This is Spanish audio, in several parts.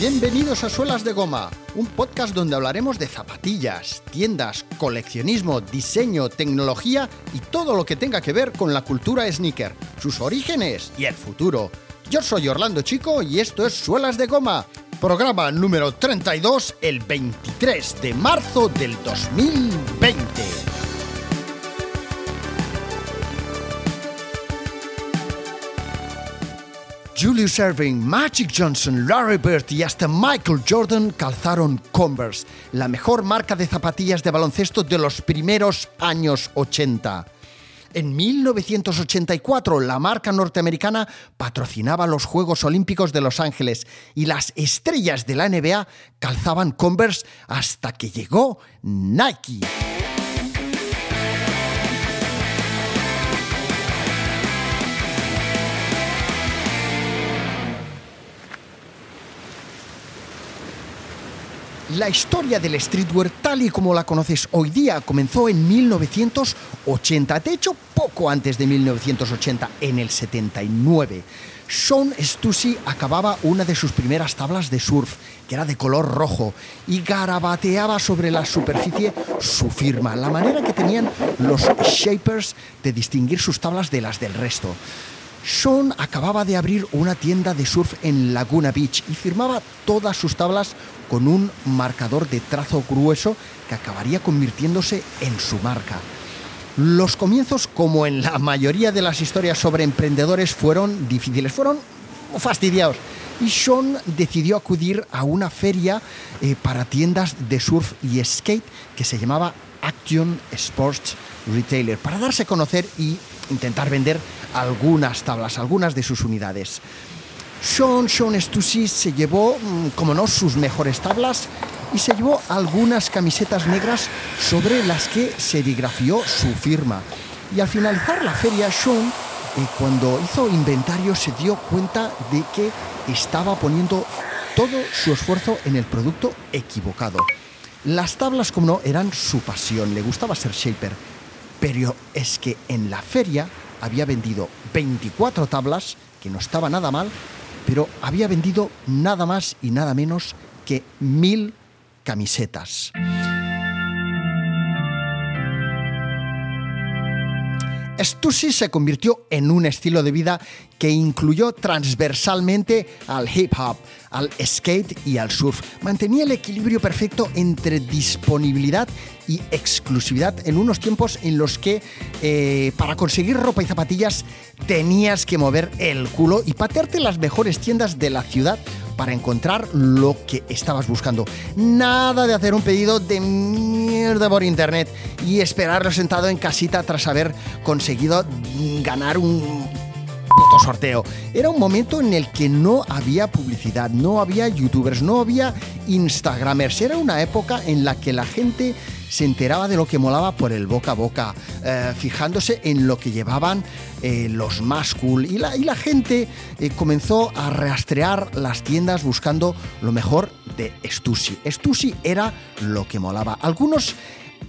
Bienvenidos a Suelas de Goma, un podcast donde hablaremos de zapatillas, tiendas, coleccionismo, diseño, tecnología y todo lo que tenga que ver con la cultura sneaker, sus orígenes y el futuro. Yo soy Orlando Chico y esto es Suelas de Goma, programa número 32, el 23 de marzo del 2020. Julius Erving, Magic Johnson, Larry Bird y hasta Michael Jordan calzaron Converse, la mejor marca de zapatillas de baloncesto de los primeros años 80. En 1984, la marca norteamericana patrocinaba los Juegos Olímpicos de Los Ángeles y las estrellas de la NBA calzaban Converse hasta que llegó Nike. La historia del streetwear tal y como la conoces hoy día comenzó en 1980, de hecho poco antes de 1980, en el 79. Sean Stussy acababa una de sus primeras tablas de surf, que era de color rojo, y garabateaba sobre la superficie su firma, la manera que tenían los shapers de distinguir sus tablas de las del resto. Sean acababa de abrir una tienda de surf en Laguna Beach y firmaba todas sus tablas con un marcador de trazo grueso que acabaría convirtiéndose en su marca. Los comienzos, como en la mayoría de las historias sobre emprendedores, fueron difíciles, fueron fastidiados. Y Sean decidió acudir a una feria eh, para tiendas de surf y skate que se llamaba Action Sports Retailer, para darse a conocer y intentar vender algunas tablas, algunas de sus unidades. Sean Sean Stussy se llevó, mm, como no, sus mejores tablas y se llevó algunas camisetas negras sobre las que serigrafió su firma. Y al finalizar la feria, Sean, eh, cuando hizo inventario, se dio cuenta de que estaba poniendo todo su esfuerzo en el producto equivocado. Las tablas, como no, eran su pasión, le gustaba ser shaper. Pero es que en la feria había vendido 24 tablas, que no estaba nada mal, pero había vendido nada más y nada menos que mil camisetas. Stussy se convirtió en un estilo de vida que incluyó transversalmente al hip hop, al skate y al surf. Mantenía el equilibrio perfecto entre disponibilidad y exclusividad en unos tiempos en los que eh, para conseguir ropa y zapatillas tenías que mover el culo y patearte las mejores tiendas de la ciudad para encontrar lo que estabas buscando. Nada de hacer un pedido de mierda por internet y esperarlo sentado en casita tras haber conseguido ganar un sorteo. Era un momento en el que no había publicidad, no había youtubers, no había instagramers. Era una época en la que la gente se enteraba de lo que molaba por el boca a boca, eh, fijándose en lo que llevaban eh, los más cool. Y la, gente eh, comenzó a rastrear las tiendas buscando lo mejor de Stussy. Stussy era lo que molaba. Algunos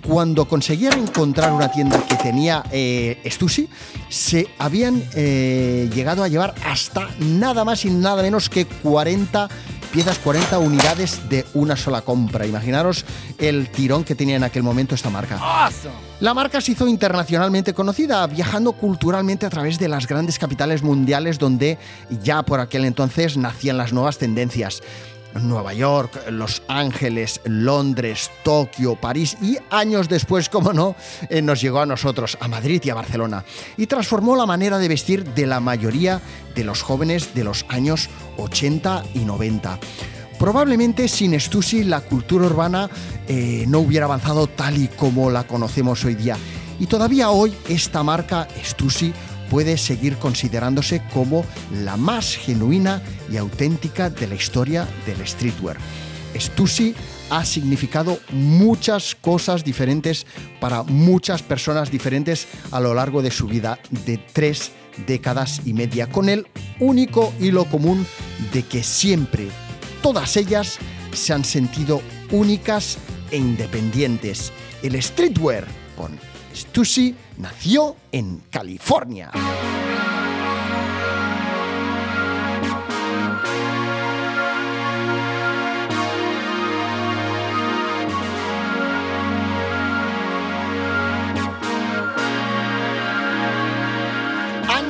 cuando conseguían encontrar una tienda que tenía eh, Stussy, se habían llegado a llevar hasta nada más y nada menos que 40 piezas, 40 unidades de una sola compra. Imaginaros el tirón que tenía en aquel momento esta marca. La marca se hizo internacionalmente conocida, viajando culturalmente a través de las grandes capitales mundiales donde ya por aquel entonces nacían las nuevas tendencias. Nueva York, Los Ángeles, Londres, Tokio, París y años después, como no, eh, nos llegó a nosotros, a Madrid y a Barcelona, y transformó la manera de vestir de la mayoría de los jóvenes de los años 80 y 90. Probablemente sin Stussy la cultura urbana eh, no hubiera avanzado tal y como la conocemos hoy día. Y todavía hoy esta marca Stussy puede seguir considerándose como la más genuina y auténtica de la historia del streetwear. Stussy ha significado muchas cosas diferentes para muchas personas diferentes a lo largo de su vida de tres décadas y media, con el único hilo común de que siempre todas ellas se han sentido únicas e independientes. El streetwear con Stussy nació en California.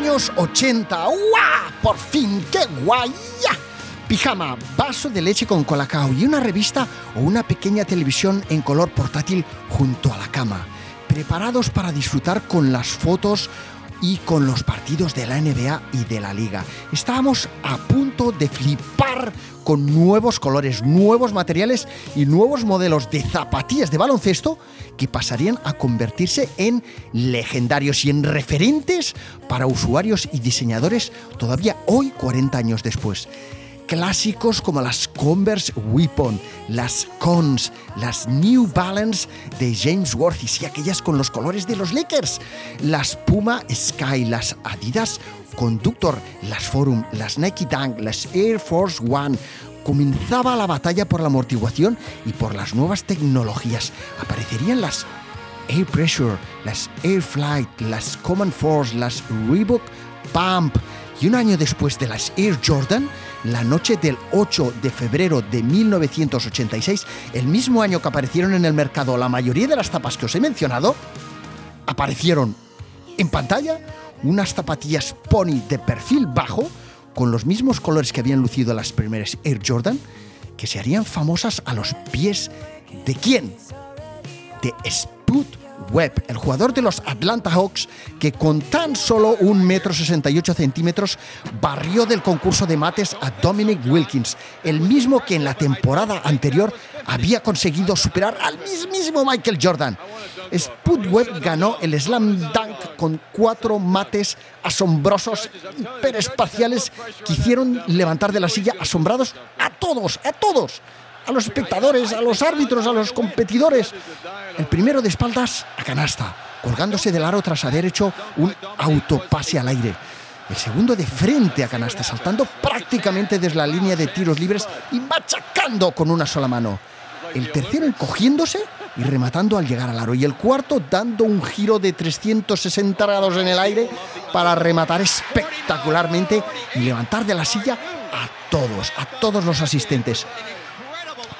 años 80. ¡Guau! ¡Por fin! ¡Qué guay! Pijama, vaso de leche con colacao y una revista o una pequeña televisión en color portátil junto a la cama. Preparados para disfrutar con las fotos y con los partidos de la NBA y de la liga. Estábamos a punto de flipar con nuevos colores, nuevos materiales y nuevos modelos de zapatillas de baloncesto que pasarían a convertirse en legendarios y en referentes para usuarios y diseñadores todavía hoy 40 años después clásicos como las Converse Weapon, las Cons, las New Balance de James Worthy y aquellas con los colores de los Lakers, las Puma Sky, las Adidas Conductor, las Forum, las Nike Dunk, las Air Force One. Comenzaba la batalla por la amortiguación y por las nuevas tecnologías. Aparecerían las Air Pressure, las Air Flight, las Common Force, las Reebok Pump. Y un año después de las Air Jordan, la noche del 8 de febrero de 1986, el mismo año que aparecieron en el mercado la mayoría de las tapas que os he mencionado, aparecieron en pantalla unas zapatillas pony de perfil bajo, con los mismos colores que habían lucido las primeras Air Jordan, que se harían famosas a los pies de quién? De Spud Webb, el jugador de los Atlanta Hawks, que con tan solo un metro 68 centímetros barrió del concurso de mates a Dominic Wilkins, el mismo que en la temporada anterior había conseguido superar al mismísimo Michael Jordan. Spud Webb ganó el Slam Dunk con cuatro mates asombrosos, hiperespaciales, que hicieron levantar de la silla asombrados a todos, a todos a los espectadores, a los árbitros, a los competidores. El primero de espaldas a canasta, colgándose del aro tras haber hecho un autopase al aire. El segundo de frente a canasta, saltando prácticamente desde la línea de tiros libres y machacando con una sola mano. El tercero encogiéndose y rematando al llegar al aro. Y el cuarto dando un giro de 360 grados en el aire para rematar espectacularmente y levantar de la silla a todos, a todos los asistentes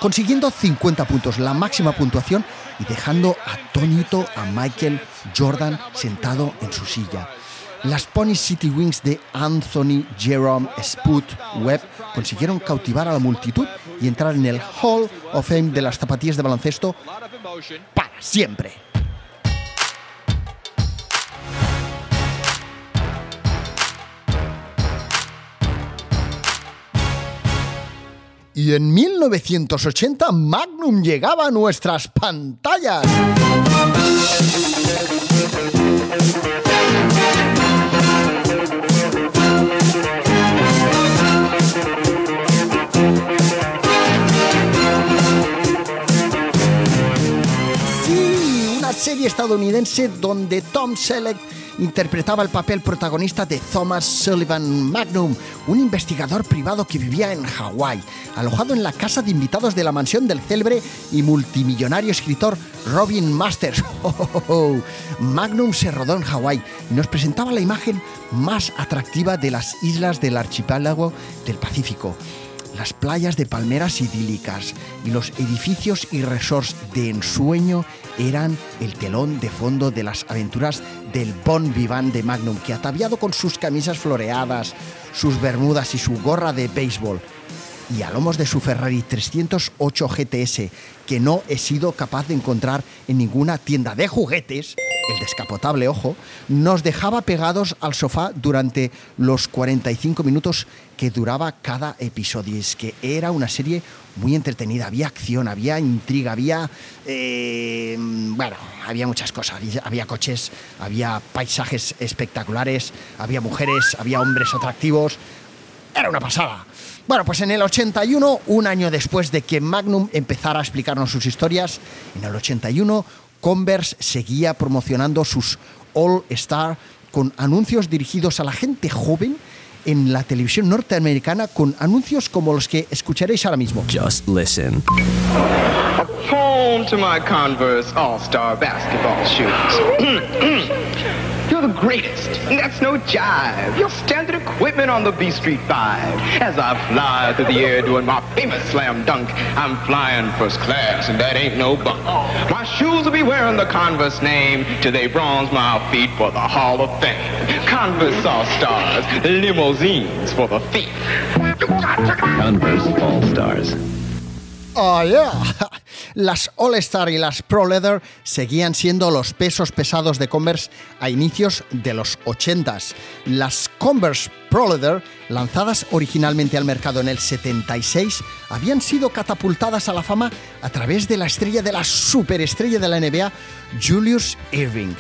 consiguiendo 50 puntos, la máxima puntuación, y dejando atónito a Michael Jordan sentado en su silla. Las Pony City Wings de Anthony Jerome Sput Webb consiguieron cautivar a la multitud y entrar en el Hall of Fame de las zapatillas de baloncesto para siempre. Y en 1980 Magnum llegaba a nuestras pantallas. Sí, una serie estadounidense donde Tom Selleck interpretaba el papel protagonista de Thomas Sullivan Magnum, un investigador privado que vivía en Hawái, alojado en la casa de invitados de la mansión del célebre y multimillonario escritor Robin Masters. Magnum se rodó en Hawái y nos presentaba la imagen más atractiva de las islas del archipiélago del Pacífico las playas de palmeras idílicas y los edificios y resorts de ensueño eran el telón de fondo de las aventuras del Bon Vivant de Magnum, que ataviado con sus camisas floreadas, sus bermudas y su gorra de béisbol, y a lomos de su Ferrari 308 GTS, que no he sido capaz de encontrar en ninguna tienda de juguetes, el descapotable, ojo, nos dejaba pegados al sofá durante los 45 minutos que duraba cada episodio. Es que era una serie muy entretenida, había acción, había intriga, había... Eh, bueno, había muchas cosas, había, coches, había paisajes espectaculares, había mujeres, había hombres atractivos. Era una pasada. Bueno, pues en el 81, un año después de que Magnum empezara a explicarnos sus historias, en el 81 Converse seguía promocionando sus All Star con anuncios dirigidos a la gente joven en la televisión norteamericana con anuncios como los que escucharéis ahora mismo. Just listen. Home to my Converse All-Star basketball shoes. You're the greatest, and that's no jive. You're standard equipment on the B Street 5. As I fly through the air doing my famous slam dunk, I'm flying first class, and that ain't no bunk. My shoes will be wearing the Converse name till they bronze my feet for the Hall of Fame. Converse All Stars, limousines for the thief. Converse All Stars. Oh, yeah. Las All Star y las Pro Leather seguían siendo los pesos pesados de Converse a inicios de los 80s. Las Converse Pro Leather, lanzadas originalmente al mercado en el 76, habían sido catapultadas a la fama a través de la estrella de la superestrella de la NBA, Julius Irving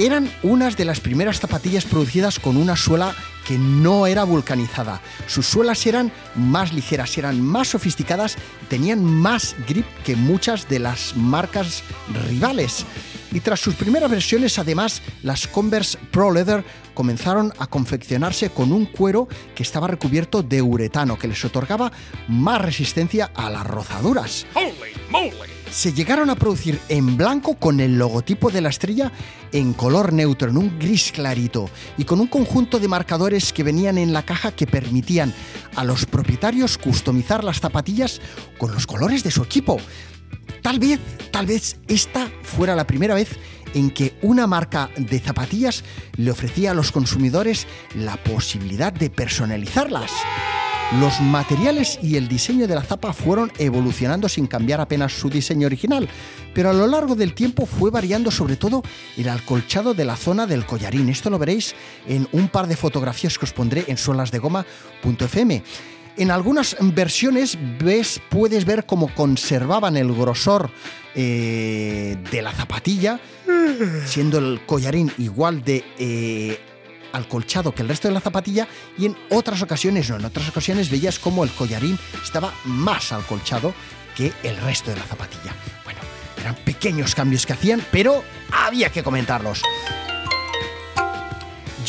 eran unas de las primeras zapatillas producidas con una suela que no era vulcanizada. Sus suelas eran más ligeras, eran más sofisticadas, tenían más grip que muchas de las marcas rivales. Y tras sus primeras versiones, además, las Converse Pro Leather comenzaron a confeccionarse con un cuero que estaba recubierto de uretano, que les otorgaba más resistencia a las rozaduras. Se llegaron a producir en blanco con el logotipo de la estrella en color neutro, en un gris clarito, y con un conjunto de marcadores que venían en la caja que permitían a los propietarios customizar las zapatillas con los colores de su equipo. Tal vez, tal vez esta fuera la primera vez en que una marca de zapatillas le ofrecía a los consumidores la posibilidad de personalizarlas. Los materiales y el diseño de la zapa fueron evolucionando sin cambiar apenas su diseño original, pero a lo largo del tiempo fue variando sobre todo el alcolchado de la zona del collarín. Esto lo veréis en un par de fotografías que os pondré en suelasdegoma.fm. En algunas versiones ves, puedes ver cómo conservaban el grosor eh, de la zapatilla, siendo el collarín igual de eh, alcolchado que el resto de la zapatilla y en otras ocasiones no, en otras ocasiones veías como el collarín estaba más alcolchado que el resto de la zapatilla. Bueno, eran pequeños cambios que hacían, pero había que comentarlos.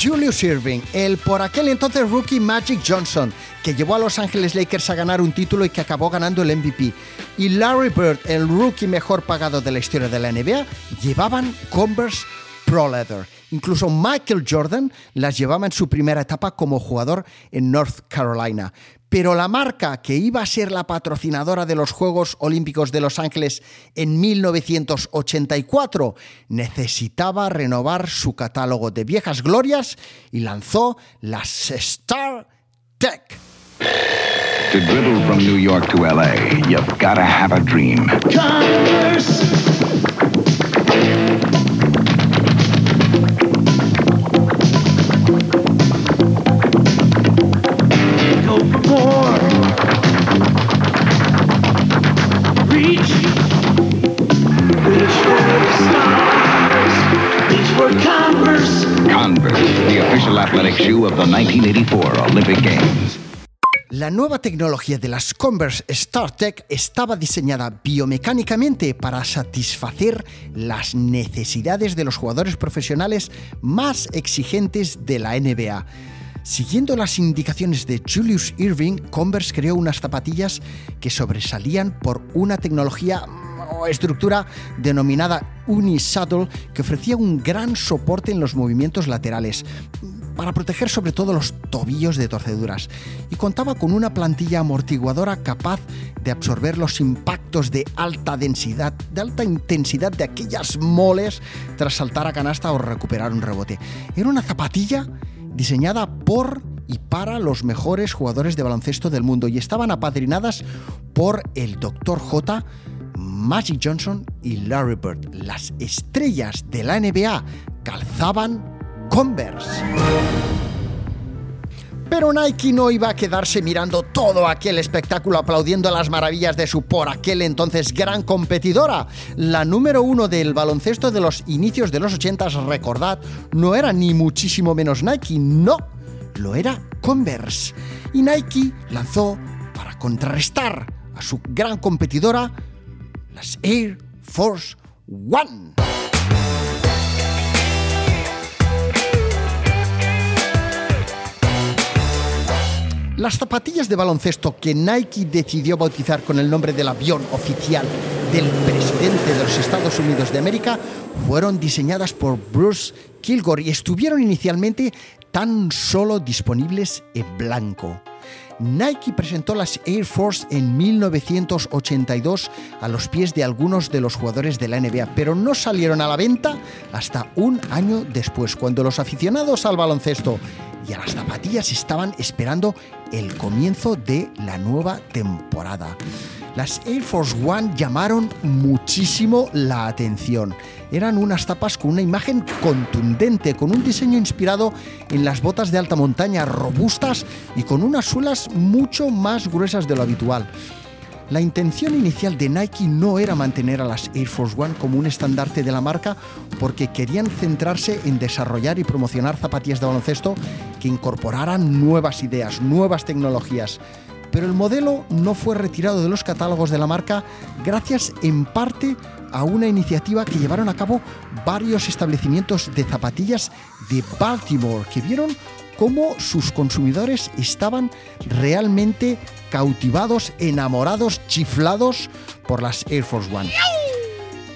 Julius Irving, el por aquel entonces rookie Magic Johnson, que llevó a Los Ángeles Lakers a ganar un título y que acabó ganando el MVP, y Larry Bird, el rookie mejor pagado de la historia de la NBA, llevaban Converse Pro Leather. Incluso Michael Jordan las llevaba en su primera etapa como jugador en North Carolina. Pero la marca que iba a ser la patrocinadora de los Juegos Olímpicos de Los Ángeles en 1984 necesitaba renovar su catálogo de viejas glorias y lanzó las Star Tech. To dribble from New York to LA, you've gotta have a dream. Go of the 1984 Olympic Games. La nueva tecnología de las Converse StarTech estaba diseñada biomecánicamente para satisfacer las necesidades de los jugadores profesionales más exigentes de la NBA. Siguiendo las indicaciones de Julius Irving, Converse creó unas zapatillas que sobresalían por una tecnología o estructura denominada Unisaddle que ofrecía un gran soporte en los movimientos laterales para proteger sobre todo los tobillos de torceduras y contaba con una plantilla amortiguadora capaz de absorber los impactos de alta densidad, de alta intensidad de aquellas moles tras saltar a canasta o recuperar un rebote. Era una zapatilla diseñada por y para los mejores jugadores de baloncesto del mundo y estaban apadrinadas por el Dr. J. Magic Johnson y Larry Bird. Las estrellas de la NBA calzaban Converse. Pero Nike no iba a quedarse mirando todo aquel espectáculo aplaudiendo las maravillas de su por aquel entonces gran competidora. La número uno del baloncesto de los inicios de los 80, recordad, no era ni muchísimo menos Nike, no, lo era Converse. Y Nike lanzó, para contrarrestar a su gran competidora, las Air Force One. Las zapatillas de baloncesto que Nike decidió bautizar con el nombre del avión oficial del presidente de los Estados Unidos de América fueron diseñadas por Bruce Kilgore y estuvieron inicialmente tan solo disponibles en blanco. Nike presentó las Air Force en 1982 a los pies de algunos de los jugadores de la NBA, pero no salieron a la venta hasta un año después, cuando los aficionados al baloncesto y a las zapatillas estaban esperando el comienzo de la nueva temporada. Las Air Force One llamaron muchísimo la atención. Eran unas tapas con una imagen contundente, con un diseño inspirado en las botas de alta montaña robustas y con unas suelas mucho más gruesas de lo habitual. La intención inicial de Nike no era mantener a las Air Force One como un estandarte de la marca porque querían centrarse en desarrollar y promocionar zapatillas de baloncesto que incorporaran nuevas ideas, nuevas tecnologías. Pero el modelo no fue retirado de los catálogos de la marca gracias en parte a una iniciativa que llevaron a cabo varios establecimientos de zapatillas de Baltimore que vieron cómo sus consumidores estaban realmente cautivados, enamorados, chiflados por las Air Force One.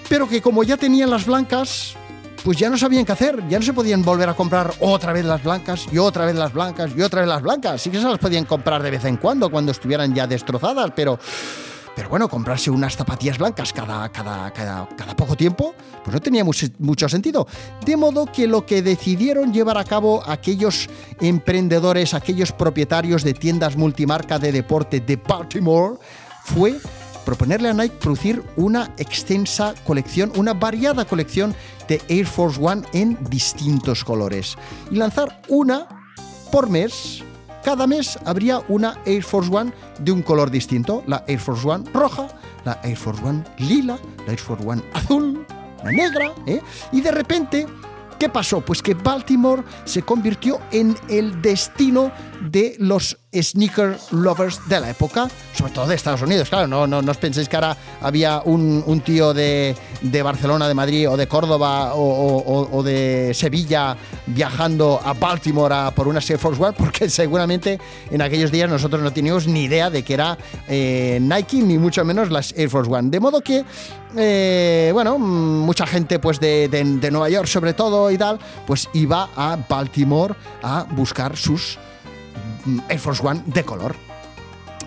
Pero que como ya tenían las blancas, pues ya no sabían qué hacer, ya no se podían volver a comprar otra vez las blancas y otra vez las blancas y otra vez las blancas. Sí que se las podían comprar de vez en cuando cuando estuvieran ya destrozadas, pero pero bueno, comprarse unas zapatillas blancas cada, cada, cada, poco tiempo, pues no tenía mucho, mucho, sentido. De modo que lo que decidieron llevar a cabo aquellos emprendedores, aquellos propietarios de tiendas multimarca de deporte de Baltimore, fue proponerle a Nike producir una extensa colección, una variada colección de Air Force One en distintos colores y lanzar una por mes cada mes habría una Air Force One de un color distinto. La Air Force One roja, la Air Force One lila, la Air Force One azul, la negra. ¿eh? Y de repente, ¿qué pasó? Pues que Baltimore se convirtió en el destino de los sneaker lovers de la época, sobre todo de Estados Unidos. Claro, no, no, no os penséis que ahora había un, tío de, Barcelona, de Madrid o de Córdoba o, de Sevilla viajando a Baltimore por una Air Force One, porque seguramente en aquellos días nosotros no teníamos ni idea de que era eh, Nike, ni mucho menos las Air Force One. De modo que, eh, bueno, mucha gente pues de, de Nueva York sobre todo y tal, pues iba a Baltimore a buscar sus Air Force One de color.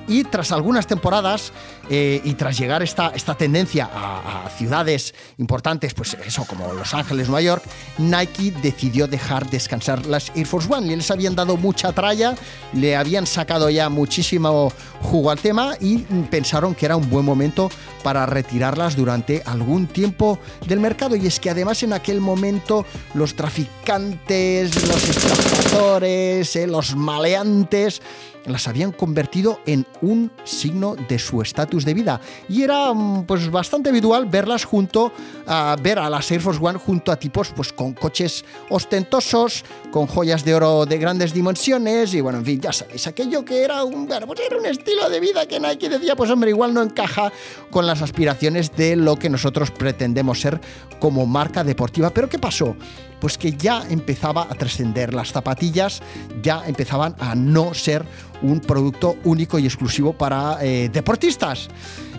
Y tras algunas temporadas eh, y tras llegar esta, esta tendencia a, ciudades importantes, pues eso, como Los Ángeles, Nueva York, Nike decidió dejar descansar las Air Force One. Les habían dado mucha tralla, le habían sacado ya muchísimo jugo al tema y pensaron que era un buen momento para retirarlas durante algún tiempo del mercado. Y es que además en aquel momento los traficantes, los estafadores, eh, los maleantes, las habían convertido en un signo de su estatus de vida y era pues bastante habitual verlas junto a ver a las Air Force One junto a tipos pues con coches ostentosos, con joyas de oro de grandes dimensiones y bueno, en fin, ya sabéis, aquello que era un, era un estilo de vida que Nike decía, pues hombre, igual no encaja con las aspiraciones de lo que nosotros pretendemos ser como marca deportiva. Pero ¿qué pasó? Pues que ya empezaba a trascender las zapatillas, ya empezaban a no ser un producto único y exclusivo para eh, deportistas.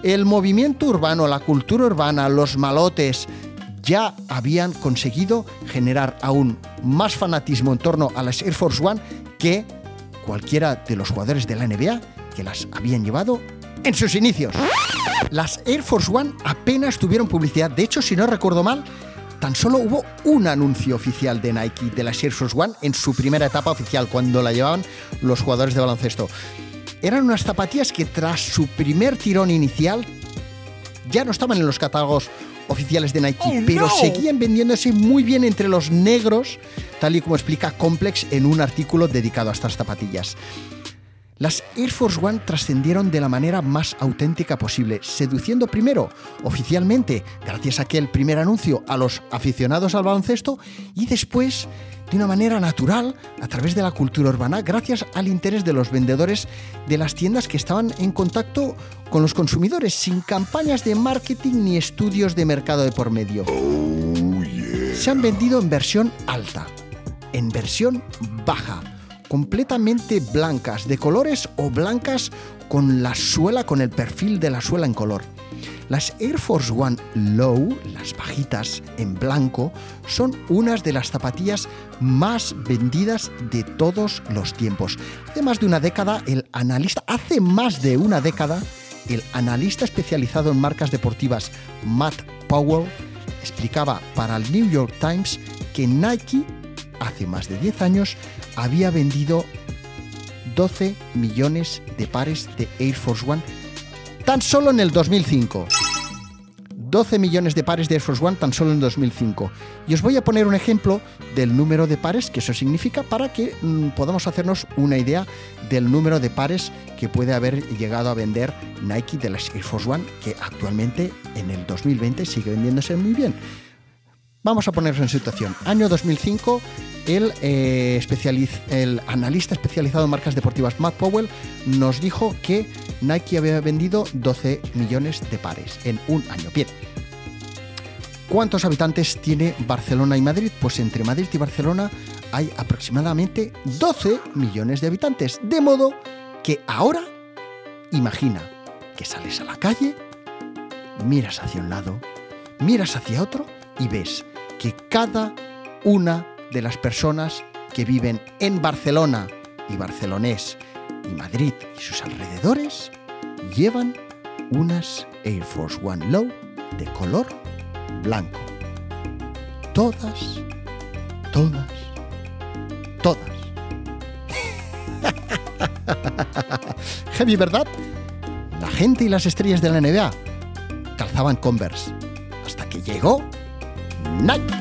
El movimiento urbano, la cultura urbana, los malotes, ya habían conseguido generar aún más fanatismo en torno a las Air Force One que cualquiera de los jugadores de la NBA que las habían llevado en sus inicios. Las Air Force One apenas tuvieron publicidad, de hecho, si no recuerdo mal, tan solo hubo un anuncio oficial de Nike de la Air Force One en su primera etapa oficial, cuando la llevaban los jugadores de baloncesto. Eran unas zapatillas que tras su primer tirón inicial ya no estaban en los catálogos oficiales de Nike, oh, pero no. seguían vendiéndose muy bien entre los negros, tal y como explica Complex en un artículo dedicado a estas zapatillas. Las Air Force One trascendieron de la manera más auténtica posible, seduciendo primero, oficialmente, gracias a aquel primer anuncio, a los aficionados al baloncesto y después, de una manera natural, a través de la cultura urbana, gracias al interés de los vendedores de las tiendas que estaban en contacto con los consumidores, sin campañas de marketing ni estudios de mercado de por medio. Oh, yeah. Se han vendido en versión alta, en versión baja completamente blancas, de colores o blancas con la suela, con el perfil de la suela en color. Las Air Force One Low, las bajitas en blanco, son unas de las zapatillas más vendidas de todos los tiempos. Hace más de una década, el analista, hace más de una década, el analista especializado en marcas deportivas Matt Powell explicaba para el New York Times que Nike hace más de 10 años había vendido 12 millones de pares de Air Force One tan solo en el 2005. 12 millones de pares de Air Force One tan solo en 2005. Y os voy a poner un ejemplo del número de pares que eso significa para que mm, podamos hacernos una idea del número de pares que puede haber llegado a vender Nike de las Air Force One, que actualmente en el 2020 sigue vendiéndose muy bien. Vamos a ponernos en situación. Año 2005, el, eh, el analista especializado en marcas deportivas Matt Powell nos dijo que Nike había vendido 12 millones de pares en un año. Bien. ¿Cuántos habitantes tiene Barcelona y Madrid? Pues entre Madrid y Barcelona hay aproximadamente 12 millones de habitantes. De modo que ahora, imagina que sales a la calle, miras hacia un lado, miras hacia otro y ves que cada una de las personas que viven en Barcelona y Barcelonés y Madrid y sus alrededores llevan unas Air Force One Low de color blanco. Todas, todas, todas. Heavy, ¿verdad? La gente y las estrellas de la NBA calzaban Converse hasta que llegó Nike.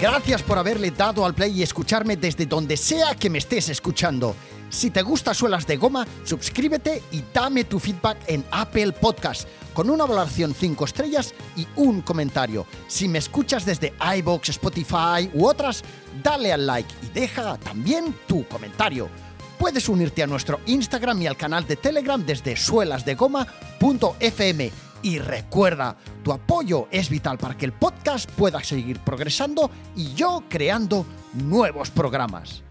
Gracias por haberle dado al play y escucharme desde donde sea que me estés escuchando. Si te gusta Suelas de Goma, suscríbete y dame tu feedback en Apple Podcast con una valoración 5 estrellas y un comentario. Si me escuchas desde iBox, Spotify u otras, dale al like y deja también tu comentario. Puedes unirte a nuestro Instagram y al canal de Telegram desde suelasdegoma.fm. Y recuerda, tu apoyo es vital para que el podcast pueda seguir progresando y yo creando nuevos programas.